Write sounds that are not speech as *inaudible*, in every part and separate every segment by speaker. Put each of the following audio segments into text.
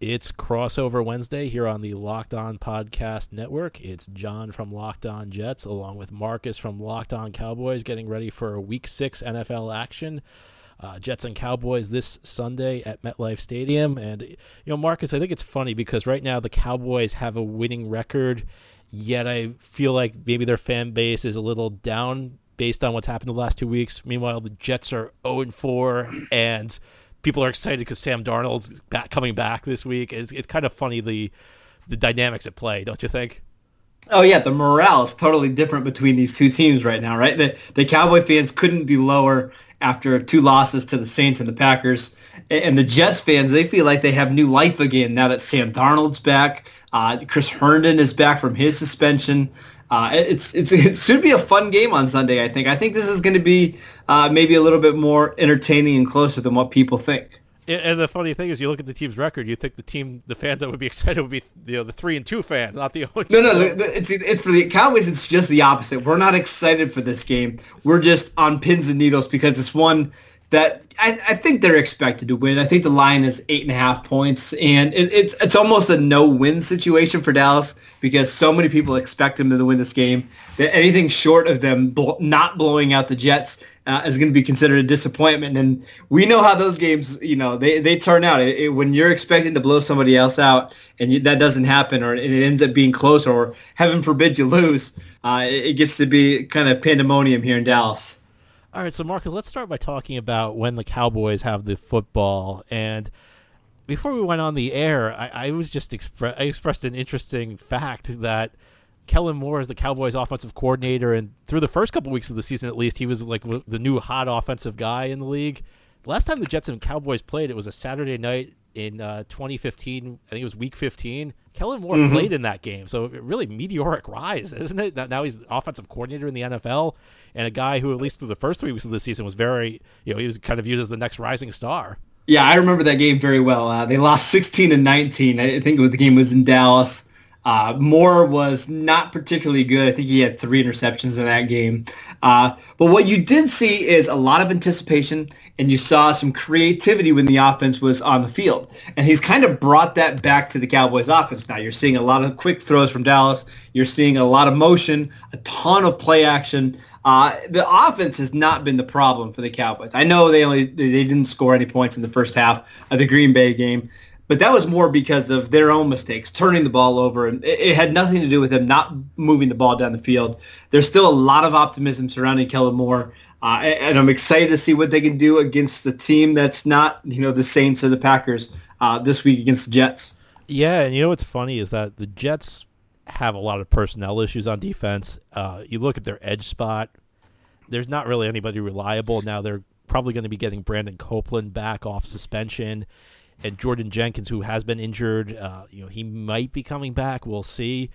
Speaker 1: It's crossover Wednesday here on the Locked On Podcast Network. It's John from Locked On Jets along with Marcus from Locked On Cowboys getting ready for a week six NFL action. Uh, Jets and Cowboys this Sunday at MetLife Stadium. And, you know, Marcus, I think it's funny because right now the Cowboys have a winning record, yet I feel like maybe their fan base is a little down based on what's happened the last two weeks. Meanwhile, the Jets are 0 4 and people are excited because Sam Darnold's back, coming back this week. It's, it's kind of funny the the dynamics at play, don't you think?
Speaker 2: Oh yeah, the morale is totally different between these two teams right now, right? The the Cowboy fans couldn't be lower after two losses to the Saints and the Packers, and the Jets fans they feel like they have new life again now that Sam Darnold's back. Uh, Chris Herndon is back from his suspension. Uh, it's, it's *laughs* it should be a fun game on Sunday. I think. I think this is going to be uh, maybe a little bit more entertaining and closer than what people think.
Speaker 1: And the funny thing is, you look at the team's record. You think the team, the fans that would be *laughs* excited would be you know the three and two fans, not the *laughs*
Speaker 2: no, no. The, the, it's it's for the Cowboys. It's just the opposite. We're not excited for this game. We're just on pins and needles because it's one that I, I, think they're expected to win. I think the line is eight and a half points, and it, it's it's almost a no-win situation for Dallas because so many people expect them to win this game that anything short of them not blowing out the Jets uh, is going to be considered a disappointment. And we know how those games, you know, they, they turn out. It, it, when you're expecting to blow somebody else out and you, that doesn't happen, or it ends up being close, or heaven forbid you lose, uh, it gets to be kind of pandemonium here in Dallas.
Speaker 1: All right, so Marcus, let's start by talking about when the Cowboys have the football. And before we went on the air, I, I was just expre- I expressed an interesting fact that Kellen Moore is the Cowboys' offensive coordinator, and through the first couple weeks of the season, at least, he was like the new hot offensive guy in the league. The last time the Jets and Cowboys played, it was a Saturday night in uh, 2015. I think it was Week 15. Kellen Moore mm-hmm. played in that game, so really meteoric rise, isn't it? Now he's offensive coordinator in the NFL and a guy who, at least through the first three weeks of the season, was very, you know, he was kind of viewed as the next rising star.
Speaker 2: Yeah, I remember that game very well. Uh, they lost 16 and 19. I think the game was in Dallas. Uh, Moore was not particularly good. I think he had three interceptions in that game. Uh, but what you did see is a lot of anticipation, and you saw some creativity when the offense was on the field. And he's kind of brought that back to the Cowboys offense now. You're seeing a lot of quick throws from Dallas. You're seeing a lot of motion, a ton of play action. Uh, the offense has not been the problem for the Cowboys. I know they only they didn't score any points in the first half of the Green Bay game, but that was more because of their own mistakes, turning the ball over, and it, it, had nothing to do with them not moving the ball down the field. There's still a lot of optimism surrounding Kellen Moore, uh, and, I'm excited to see what they can do against the team that's not, you know, the Saints or the Packers uh, this week against the Jets.
Speaker 1: Yeah, and you know what's funny is that the Jets have a lot of personnel issues on defense. Uh, you look at their edge spot; there's not really anybody reliable now. They're probably going to be getting Brandon Copeland back off suspension and Jordan Jenkins, who has been injured, uh, you know, he might be coming back. We'll see.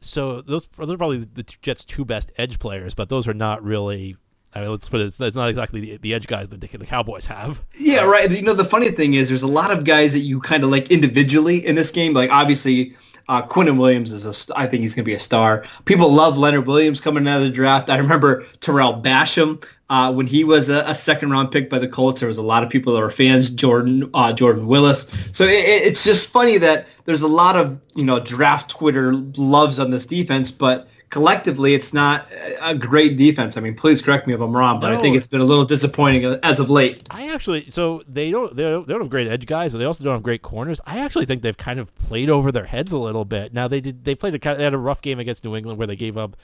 Speaker 1: So those, those are probably the Jets' two best edge players, but those are not really. I mean, let's put it. It's, not exactly the, the edge guys that the, the Cowboys have.
Speaker 2: Yeah, right. You know, the funny thing is, there's a lot of guys that you kind of like individually in this game. Like obviously, uh, Quinnen Williams is a, I think he's going to be a star. People love Leonard Williams coming out of the draft. I remember Tarell Basham uh, when he was a, a, second round pick by the Colts. There was a lot of people that were fans. Jordan uh, Jordan Willis. So it, it's just funny that there's a lot of you know draft Twitter loves on this defense, but collectively, it's not a great defense. I mean, please correct me if I'm wrong, but no, I think it's been a little disappointing as of late.
Speaker 1: I actually, so they don't, they don't, they don't have great edge guys, but they also don't have great corners. I actually think they've kind of played over their heads a little bit. Now they did, they played a kind of, they had a rough game against New England where they gave up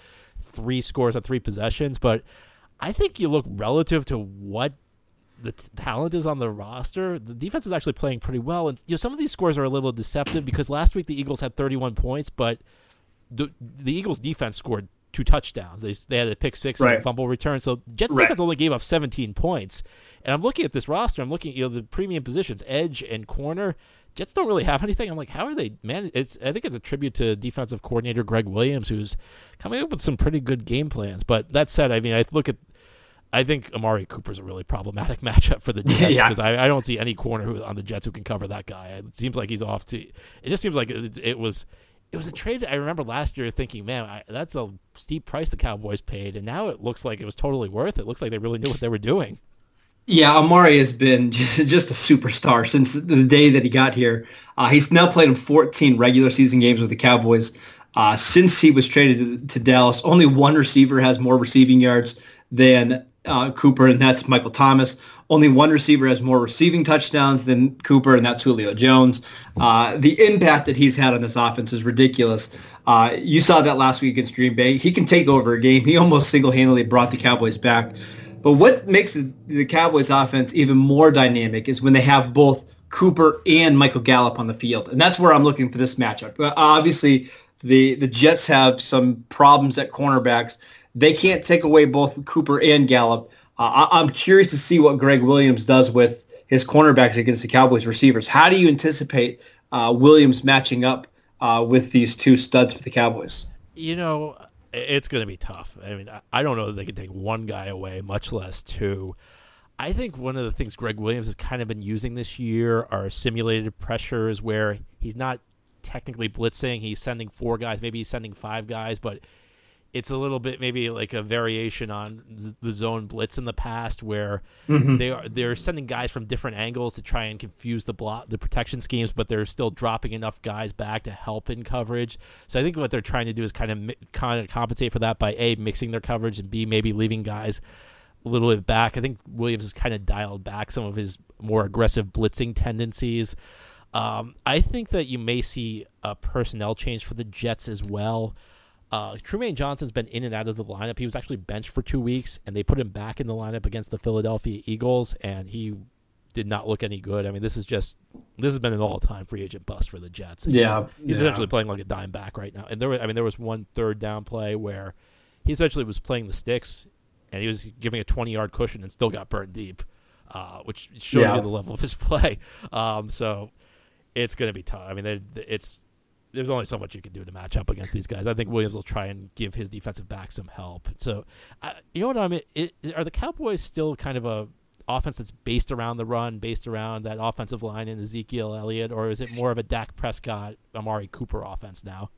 Speaker 1: three scores on three possessions, but I think you look relative to what the t- talent is on the roster, the defense is actually playing pretty well. And you know, some of these scores are a little deceptive because last week the Eagles had 31 points, but the the Eagles defense scored two touchdowns. They they had a pick six right. and a fumble return. So Jets right. defense only gave up 17 points. And I'm looking at this roster. I'm looking at you know the premium positions, edge and corner. Jets don't really have anything. I'm like, how are they man? It's I think it's a tribute to defensive coordinator Gregg Williams, who's coming up with some pretty good game plans. But that said, I mean, I look at I think Amari Cooper's a really problematic *laughs* matchup for the *laughs* Jets because yeah. I, I, don't see any corner who, on the Jets who can cover that guy. It seems like he's off to. It just seems like it, it was it was a trade I remember last year thinking, man, I, that's a steep price the Cowboys paid, and now it looks like it was totally worth it. It looks like they really knew what they were doing.
Speaker 2: Yeah, Amari has been *laughs* just a superstar since the day that he got here. Uh, he's now played in 14 regular season games with the Cowboys. Uh, since he was traded to, to, Dallas, only one receiver has more receiving yards than uh, Cooper, and that's Michael Thomas. Only one receiver has more receiving touchdowns than Cooper, and that's Julio Jones. Uh, the impact that he's had on this offense is ridiculous. Uh, you saw that last week against Green Bay. He can take over a game. He almost single-handedly brought the Cowboys back. But what makes the, the Cowboys offense even more dynamic is when they have both Cooper and Michael Gallup on the field. And that's where I'm looking for this matchup. Obviously, the, the Jets have some problems at cornerbacks. They can't take away both Cooper and Gallup. Uh, I, am curious to see what Gregg Williams does with his cornerbacks against the Cowboys receivers. How do you anticipate uh, Williams matching up uh, with these two studs for the Cowboys?
Speaker 1: You know, it's going to be tough. I mean, I don't know that they can take one guy away, much less two. I think one of the things Gregg Williams has kind of been using this year are simulated pressures where he's not technically blitzing. He's sending four guys, maybe he's sending five guys, but it's a little bit maybe like a variation on the zone blitz in the past where mm-hmm. they are they're sending guys from different angles to try and confuse the block the protection schemes but they're still dropping enough guys back to help in coverage so i think what they're trying to do is kind of kind of compensate for that by a mixing their coverage and b maybe leaving guys a little bit back i think williams has kind of dialed back some of his more aggressive blitzing tendencies um, i think that you may see a personnel change for the jets as well uh, Trumaine Johnson's been in and out of the lineup. He was actually benched for two weeks, and they put him back in the lineup against the Philadelphia Eagles, and he did not look any good. I mean, this is just this has been an all-time free agent bust for the Jets.
Speaker 2: Yeah,
Speaker 1: he's, he's
Speaker 2: yeah.
Speaker 1: essentially playing like a dime back right now. And there, was, I mean, there was one third down play where he essentially was playing the sticks, and he was giving a 20-yard cushion and still got burnt deep, uh, which shows yeah. you the level of his *laughs* play. Um, so it's going to be tough. I mean, it's there's only so much you can do to match up against these guys. I think Williams will try and give his defensive back some help. So, you know what I mean? It, are the Cowboys still kind of a offense that's based around the run, based around that offensive line and Ezekiel Elliott, or is it more of a Dak Prescott, Amari Cooper offense now?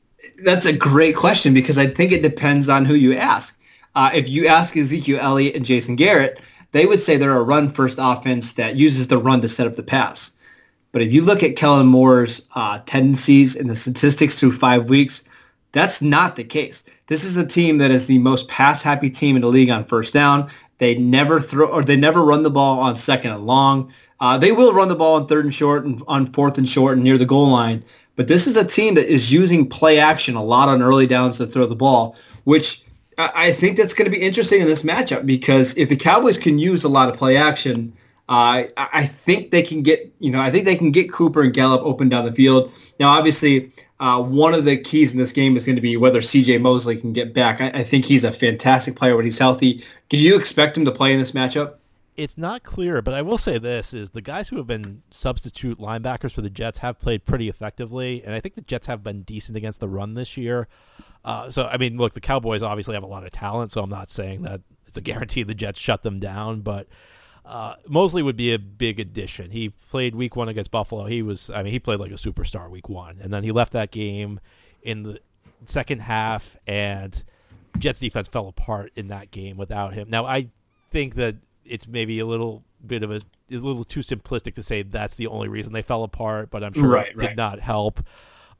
Speaker 2: That's a great question because I think it depends on who you ask. Uh, if you ask Ezekiel Elliott and Jason Garrett, they would say they're a run-first offense that uses the run to set up the pass. But if you look at Kellen Moore's uh, tendencies and the statistics through five weeks, that's not the case. This is a team that is the most pass-happy team in the league on first down. They never throw or they never run the ball on second and long. Uh, they will run the ball on third and short and on fourth and short and near the goal line. But this is a team that is using play action a lot on early downs to throw the ball, which I think that's going to be interesting in this matchup because if the Cowboys can use a lot of play action, uh, I think they can get, you know, I think they can get Cooper and Gallup open down the field. Now, obviously, uh, one of the keys in this game is going to be whether C.J. Mosley can get back. I, I, think he's a fantastic player when he's healthy. Do you expect him to play in this matchup?
Speaker 1: It's not clear, but I will say this: is the guys who have been substitute linebackers for the Jets have played pretty effectively, and I think the Jets have been decent against the run this year. Uh, so, I mean, look, the Cowboys obviously have a lot of talent, so I'm not saying that it's a guarantee the Jets shut them down, but uh, Mosley would be a big addition. He played week one against Buffalo. He was, I mean, he played like a superstar week one, and then he left that game in the second half, and Jets defense fell apart in that game without him. Now, I think that it's maybe a little bit of a, a little too simplistic to say that's the only reason they fell apart, but I'm sure right, it did right. not help.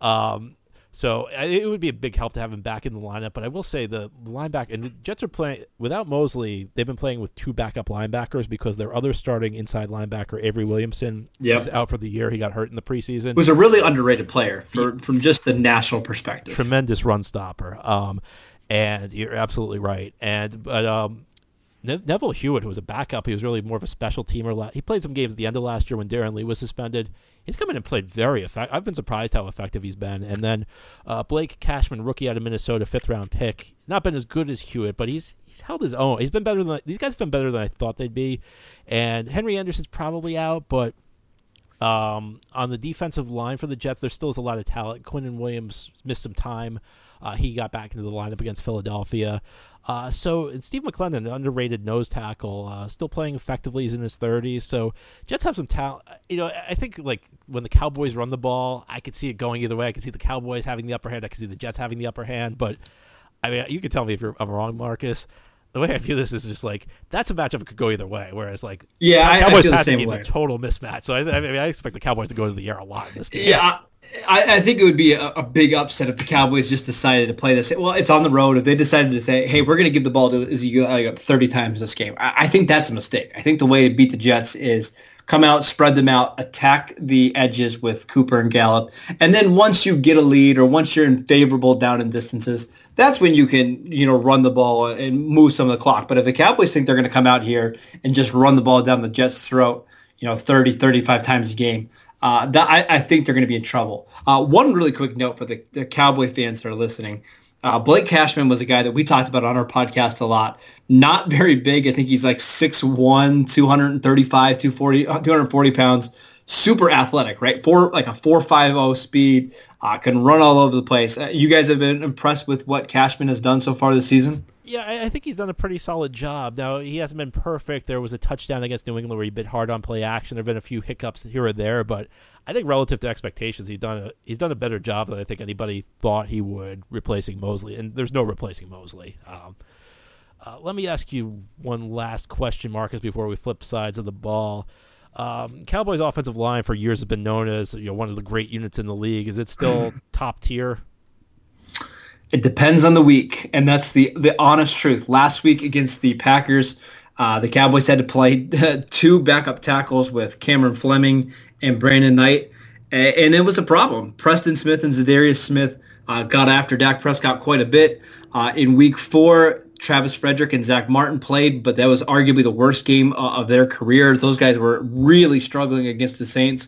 Speaker 1: Um, so it would be a big help to have him back in the lineup. But I will say the linebacker and the Jets are playing without Mosley. They've been playing with two backup linebackers because their other starting inside linebacker Avery Williamson yep. is out for the year. He got hurt in the preseason.
Speaker 2: Was a really underrated player for, from just the national perspective.
Speaker 1: Tremendous run stopper. Um, and you're absolutely right. And but um, ne- Neville Hewitt, who was a backup, he was really more of a special teamer. He played some games at the end of last year when Darron Lee was suspended he's come in and played very effective. I've been surprised how effective he's been. And then uh, Blake Cashman, rookie out of Minnesota, fifth round pick, not been as good as Hewitt, but he's he's held his own. He's been better than these guys have been better than I thought they'd be. And Henry Anderson's probably out, but um, on the defensive line for the Jets, there still is a lot of talent. Quinnen Williams missed some time. Uh, he got back into the lineup against Philadelphia. Uh, so Steve McLendon, an underrated nose tackle, uh, still playing effectively. He's in his 30s. So Jets have some talent. You know, I think like when the Cowboys run the ball, I could see it going either way. I could see the Cowboys having the upper hand. I could see the Jets having the upper hand. But I mean, you can tell me if I'm wrong, Marcus. The way I view this is just like that's a matchup that could go either way. Whereas like
Speaker 2: yeah, I,
Speaker 1: Cowboys
Speaker 2: I feel the
Speaker 1: passing
Speaker 2: same
Speaker 1: game's
Speaker 2: way.
Speaker 1: a total mismatch. So I, I mean, I expect the Cowboys to go to the air a lot in this game.
Speaker 2: Yeah, I, I think it would be a, a big upset if the Cowboys just decided to play this. Well, it's on the road. If they decided to say, "Hey, we're going to give the ball to Ezekiel like, 30 times this game," I, I think that's a mistake. I think the way to beat the Jets is come out, spread them out, attack the edges with Cooper and Gallup, and then once you get a lead or once you're in favorable down and distances, that's when you can you know run the ball and move some of the clock. But if the Cowboys think they're going to come out here and just run the ball down the Jets' throat, you know, 30, 35 times a game. Uh, that I, I, think they're going to be in trouble. Uh, one really quick note for the, the Cowboy fans that are listening. Uh, Blake Cashman was a guy that we talked about on our podcast a lot. Not very big. I think he's like 6'1", 235, 240, 240 pounds. Super athletic, right? Four like a 4.50 speed. Uh, can run all over the place. Uh, you guys have been impressed with what Cashman has done so far this season?
Speaker 1: Yeah, I, I think he's done a pretty solid job. Now he hasn't been perfect. There was a touchdown against New England where he bit hard on play action. There've been a few hiccups here or there, but I think relative to expectations, he's done a he's done a better job than I think anybody thought he would replacing Mosley. And there's no replacing Mosley. Um, uh, let me ask you one last question, Marcus, before we flip sides of the ball. Um, Cowboys' offensive line for years has been known as you know one of the great units in the league. Is it still *clears throat* top tier?
Speaker 2: It depends on the week, and that's the the honest truth. Last week against the Packers, uh, the Cowboys had to play *laughs* two backup tackles with Cameron Fleming and Brandon Knight, and it was a problem. Preston Smith and Za'Darius Smith uh, got after Dak Prescott quite a bit. Uh, in week four, Travis Frederick and Zack Martin played, but that was arguably the worst game uh, of their career. Those guys were really struggling against the Saints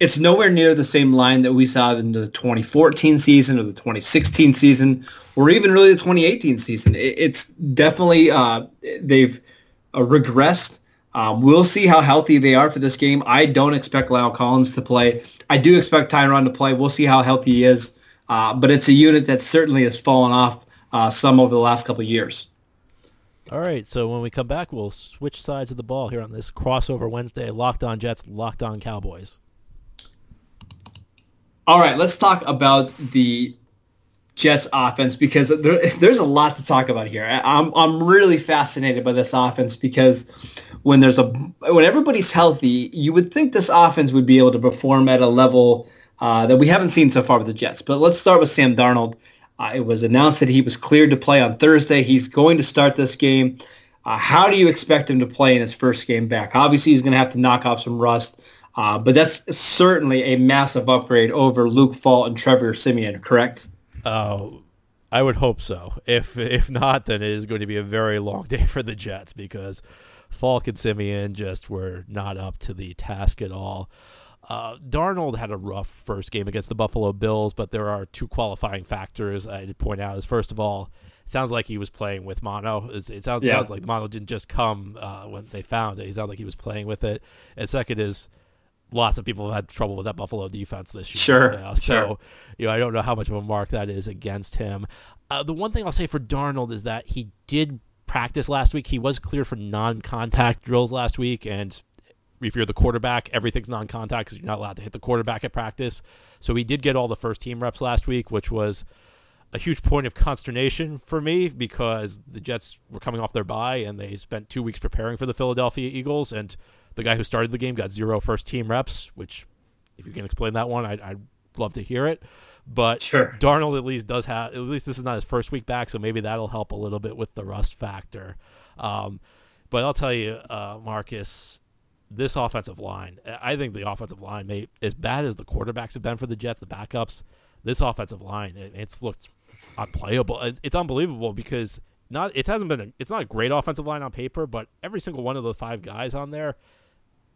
Speaker 2: it's nowhere near the same line that we saw in the 2014 season or the 2016 season or even really the 2018 season. It's definitely uh, they've uh, regressed. Um, we'll see how healthy they are for this game. I don't expect La'el Collins to play. I do expect Tyron to play. We'll see how healthy he is. Uh, but it's a unit that certainly has fallen off uh, some over the last couple of years.
Speaker 1: All right, so when we come back, we'll switch sides of the ball here on this crossover Wednesday. Locked on Jets, locked on Cowboys.
Speaker 2: All right, let's talk about the Jets offense because there, there's a lot to talk about here. I'm I'm really fascinated by this offense because when there's a when everybody's healthy, you would think this offense would be able to perform at a level uh, that we haven't seen so far with the Jets. But let's start with Sam Darnold. Uh, it was announced that he was cleared to play on Thursday. He's going to start this game. Uh, how do you expect him to play in his first game back? Obviously, he's going to have to knock off some rust. Uh, but that's certainly a massive upgrade over Luke Falk and Trevor Siemian, correct?
Speaker 1: Oh, I would hope so. If if not, then it is going to be a very long day for the Jets because Falk and Siemian just were not up to the task at all. Uh, Darnold had a rough first game against the Buffalo Bills, but there are two qualifying factors I'd point out. Is first of all, it sounds like he was playing with mono. It sounds, yeah. sounds like mono didn't just come uh, when they found it. He sounds like he was playing with it. And second is lots of people have had trouble with that Buffalo defense this year.
Speaker 2: Sure.
Speaker 1: You know?
Speaker 2: So,
Speaker 1: sure. you know, I don't know how much of a mark that is against him. Uh, the one thing I'll say for Darnold is that he did practice last week. He was cleared for non-contact drills last week, and if you're the quarterback, everything's non-contact because you're not allowed to hit the quarterback at practice. So he did get all the first team reps last week, which was a huge point of consternation for me because the Jets were coming off their bye and they spent two weeks preparing for the Philadelphia Eagles, and the guy who started the game got zero first team reps, which, if you can explain that one, I'd, I'd love to hear it. But
Speaker 2: sure.
Speaker 1: Darnold at least does have, at least this is not his first week back, so maybe that'll help a little bit with the rust factor. Um, but I'll tell you, uh, Marcus, this offensive line, I think the offensive line, may, as bad as the quarterbacks have been for the Jets, the backups, this offensive line, it, it's looked unplayable. It's, it's unbelievable because not it hasn't been a, it's not a great offensive line on paper, but every single one of those five guys on there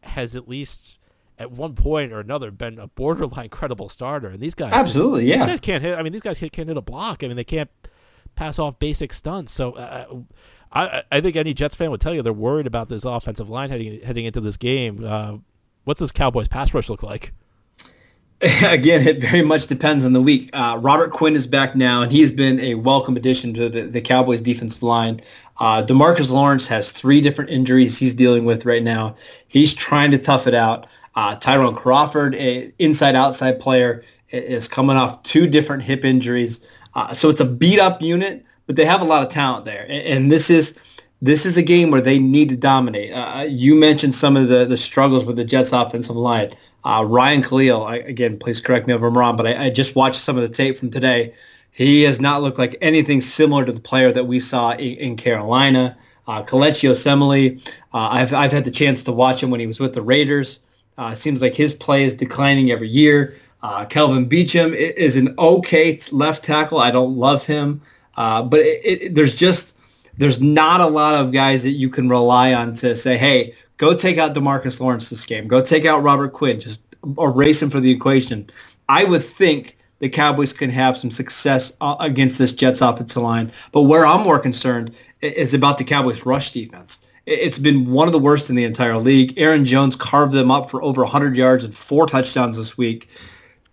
Speaker 1: has at least at one point or another been a borderline credible starter. And these guys,
Speaker 2: absolutely, yeah,
Speaker 1: these guys can't hit. I mean, these guys can't, hit a block. I mean, they can't pass off basic stunts. So uh, I I think any Jets fan would tell you they're worried about this offensive line heading heading into this game. Uh, what's this Cowboys pass rush look like? *laughs*
Speaker 2: Again, it very much depends on the week. Uh, Robert Quinn is back now, and he's been a welcome addition to the, the Cowboys defensive line. Uh, Demarcus Lawrence has three different injuries he's dealing with right now. He's trying to tough it out. Uh, Tyrone Crawford, a inside-outside player, is coming off two different hip injuries. Uh, so it's a beat-up unit, but they have a lot of talent there. And, and this is this is a game where they need to dominate. Uh, you mentioned some of the, the struggles with the Jets offensive line. Uh, Ryan Kalil, I, again, please correct me if I'm wrong, but I, I, just watched some of the tape from today. He has not looked like anything similar to the player that we saw in, in Carolina. Uh, Kelechi Osemele, uh, I've, I've had the chance to watch him when he was with the Raiders. Uh, seems like his play is declining every year. Uh, Kelvin Beachum is an okay left tackle. I don't love him, uh, but it, it, there's just there's not a lot of guys that you can rely on to say, hey, go take out Demarcus Lawrence this game. Go take out Robert Quinn. Just erase him for the equation. I would think the Cowboys can have some success uh, against this Jets offensive line. But where I'm more concerned is about the Cowboys rush defense. It's been one of the worst in the entire league. Aaron Jones carved them up for over 100 yards and four touchdowns this week.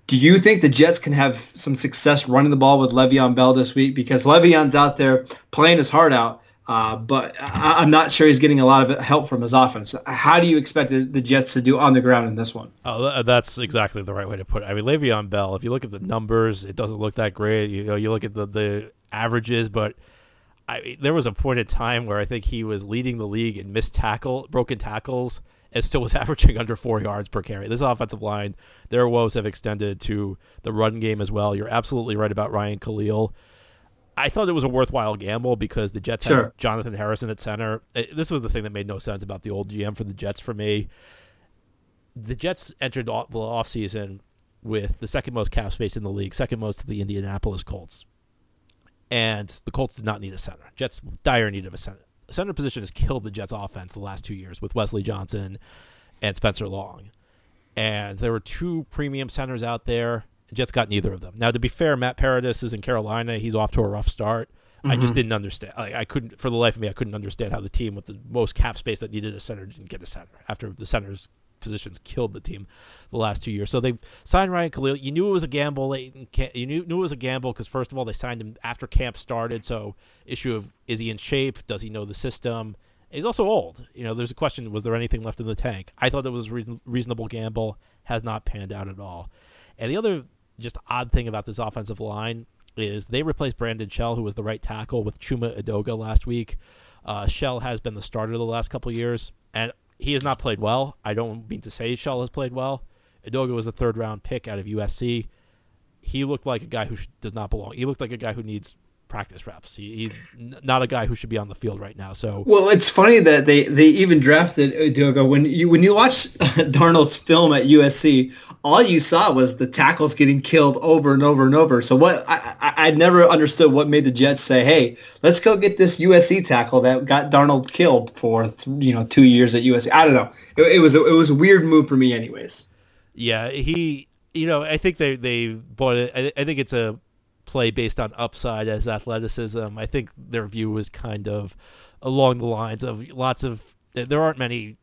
Speaker 2: Do you think the Jets can have some success running the ball with Le'Veon Bell this week? Because Le'Veon's out there playing his heart out, uh, but I, am not sure he's getting a lot of help from his offense. How do you expect the, the, Jets to do on the ground in this one?
Speaker 1: Oh, that's exactly the right way to put it. I mean, Le'Veon Bell. If you look at the numbers, it doesn't look that great. You know, you look at the the averages, but I, there was a point in time where I think he was leading the league in missed tackle, broken tackles, and still was *laughs* averaging under four yards per carry. This offensive line, their woes have extended to the run game as well. You're absolutely right about Ryan Kalil. I thought it was a worthwhile gamble because the Jets sure. had Jonathan Harrison at center. This was the thing that made no sense about the old GM for the Jets for me. The Jets entered the offseason with the second most cap space in the league, second most to the Indianapolis Colts and the Colts did not need a center. Jets dire need of a center. Center position has killed the Jets offense the last two years with Wesley Johnson and Spencer Long. And there were two premium centers out there. The Jets got neither of them. Now, to be fair, Matt Paradis is in Carolina. He's off to a rough start. Mm-hmm. I just mm-hmm. didn't understand. Like, I couldn't, for the life of me, I couldn't understand how the team with the most cap space that needed a center didn't get a center after the centers positions killed the team the last two years. So they signed Ryan Kalil. You knew it was a gamble you knew, knew it was a gamble because first of all they signed him after camp started. So issue of is he in shape? Does he know the system? He's also old. You know, there's a question: was there anything left in the tank? I thought it was a re- reasonable gamble. Has not panned out at all. And the other just odd thing about this offensive line is they replaced Brandon Shell, who was the right tackle, with Chuma Edoga last week. Uh, Shell has been the starter the last couple years, and he has not played well. I don't mean to say Shell has played well. Edoga was a third round pick out of USC. He looked like a guy who does not belong. He looked like a guy who needs practice reps. He, he's not a guy who should be on the field right now. So
Speaker 2: well, it's funny that they, they even drafted uh, Edoga when you when you watch *laughs* Darnold's film at USC, all you saw was the tackles getting killed over and over and over. So what I, I, I never understood what made the Jets say, hey, let's go get this USC tackle that got Darnold killed for you know two years at USC. I don't know. It, it was a, it was a weird move for me, anyways.
Speaker 1: Yeah, he. You know, I think they they bought it. I, I think it's a play based on upside as athleticism. I think their view was kind of along the lines of lots of there aren't many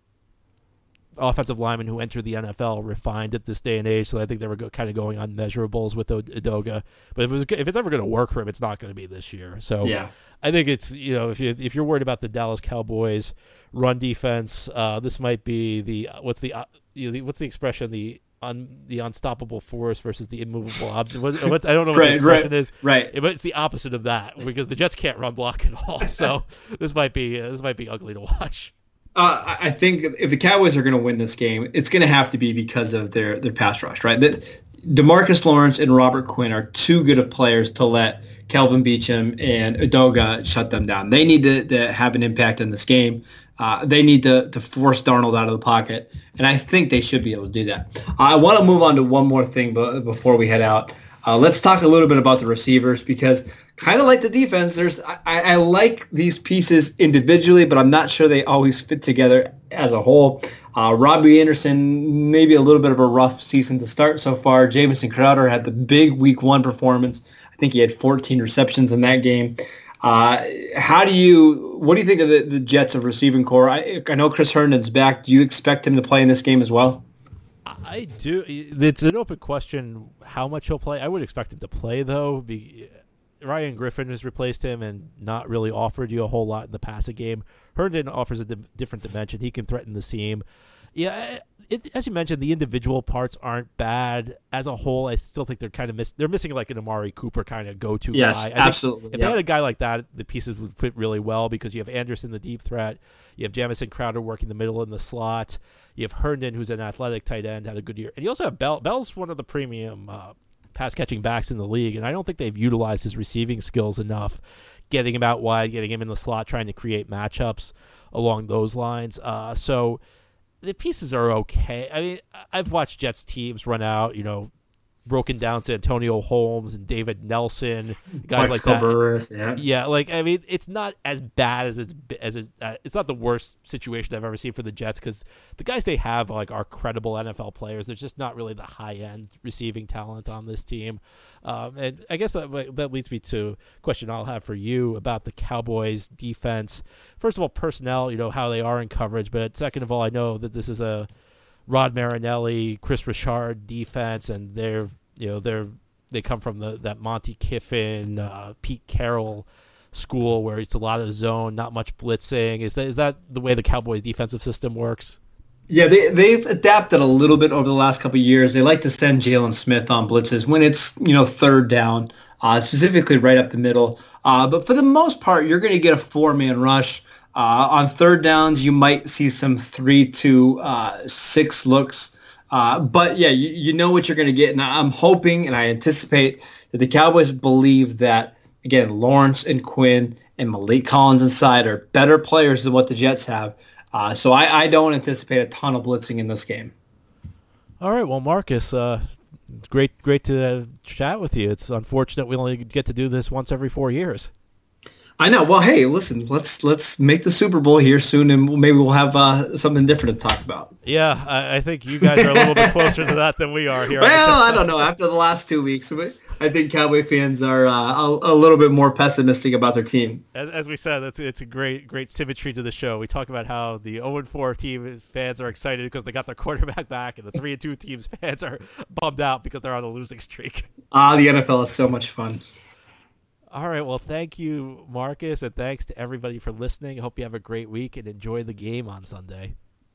Speaker 1: offensive linemen who enter the NFL refined at this day and age. So I think they were go, kind of going on measurables with Edoga. But if, it was, if it's ever going to work for him, it's not going to be this year. So
Speaker 2: yeah.
Speaker 1: I think it's you know if you if you're worried about the Dallas Cowboys run defense, uh, this might be the what's the, uh, you know, the what's the expression the on the unstoppable force versus the immovable object. What, I don't know what right, the expression
Speaker 2: right,
Speaker 1: is.
Speaker 2: Right,
Speaker 1: but it's the opposite of that because the Jets can't run block at all. So *laughs* this might be uh, this might be ugly to watch.
Speaker 2: Uh, I think if the Cowboys are going to win this game, it's going to have to be because of their their pass rush, right? That Demarcus Lawrence and Robert Quinn are too good of players to let Kelvin Beachum and Edoga shut them down. They need to, to have an impact in this game. Uh, they need to, to force Darnold out of the pocket, and I think they should be able to do that. I want to move on to one more thing before we head out. Uh, let's talk a little bit about the receivers because kind of like the defense, there's I, I, like these pieces individually, but I'm not sure they always fit together as a whole. Uh, Robbie Anderson, maybe a little bit of a rough season to start so far. Jamison Crowder had the big week one performance. I think he had 14 receptions in that game. Uh, how do you, what do you think of the, the Jets of receiving corps? I, I know Chris Herndon's back. Do you expect him to play in this game as well?
Speaker 1: I do. It's an open question how much he'll play. I would expect him to play though. Be, Ryan Griffin has replaced him and not really offered you a whole lot in the passing game. Herndon offers a di- different dimension. He can threaten the seam. Yeah, it, as you mentioned, the individual parts aren't bad as a whole. I still think they're kind of miss. They're missing like an Amari Cooper kind of go-to
Speaker 2: yes,
Speaker 1: guy.
Speaker 2: Yes, absolutely.
Speaker 1: If they had a guy like that, the pieces would fit really well because you have Anderson, the deep threat. You have Jamison Crowder working the middle in the slot. You have Herndon, who's an athletic tight end, had a good year, and you also have Bell. Bell's one of the premium uh, pass catching backs in the league, and I don't think they've utilized his receiving skills enough, getting him out wide, getting him in the slot, trying to create matchups along those lines. Uh, so the pieces are okay. I mean, I've watched Jets teams run out, you know, broken down to Antonio Holmes and David Nelson, guys like that.
Speaker 2: Yeah.
Speaker 1: yeah, like I mean, it's not as bad as it's as it. Uh, it's not the worst situation I've ever seen for the Jets because the guys they have like are credible NFL players. There's just not really the high end receiving talent on this team, um, and I guess that that leads me to a question I'll have for you about the Cowboys defense. First of all, personnel, you know how they are in coverage, but second of all, I know that this is a Rod Marinelli, Kris Richard defense, and they're you know they're they come from the that Monte Kiffin, uh, Pete Carroll school where it's a lot of zone, not much blitzing. Is that is that the way the Cowboys defensive system works?
Speaker 2: Yeah, they they've adapted a little bit over the last couple years. They like to send Jaylon Smith on blitzes when it's you know third down, uh, specifically right up the middle. Uh, but for the most part, you're going to get a four man rush. Uh, on third downs, you might see some three to uh, six looks. Uh, but yeah, you, you know what you're going to get. And I'm hoping and I anticipate that the Cowboys believe that, again, Lawrence and Quinn and Maliek Collins inside are better players than what the Jets have. Uh, so I, I, don't anticipate a ton of blitzing in this game.
Speaker 1: All right. Well, Marcus, uh, great, great to chat with you. It's unfortunate we only get to do this once every four years.
Speaker 2: I know. Well, hey, listen, let's let's make the Super Bowl here soon, and maybe we'll have uh, something different to talk about.
Speaker 1: Yeah, I, I, think you guys are a little bit closer to that than we are here.
Speaker 2: Well, I don't know. After the last two weeks, I think Cowboy fans are uh, a, a, little bit more pessimistic about their team.
Speaker 1: As, as we said, it's it's a great great symmetry to the show. We talk about how the 0 4 team fans are excited because they got their *laughs* quarterback back, and the 3 2 teams *laughs* fans are bummed out because they're on a losing streak.
Speaker 2: Ah, the NFL is so much fun.
Speaker 1: All right. Well, thank you, Marcus, and thanks to everybody for listening. I hope you have a great week and enjoy the game on Sunday.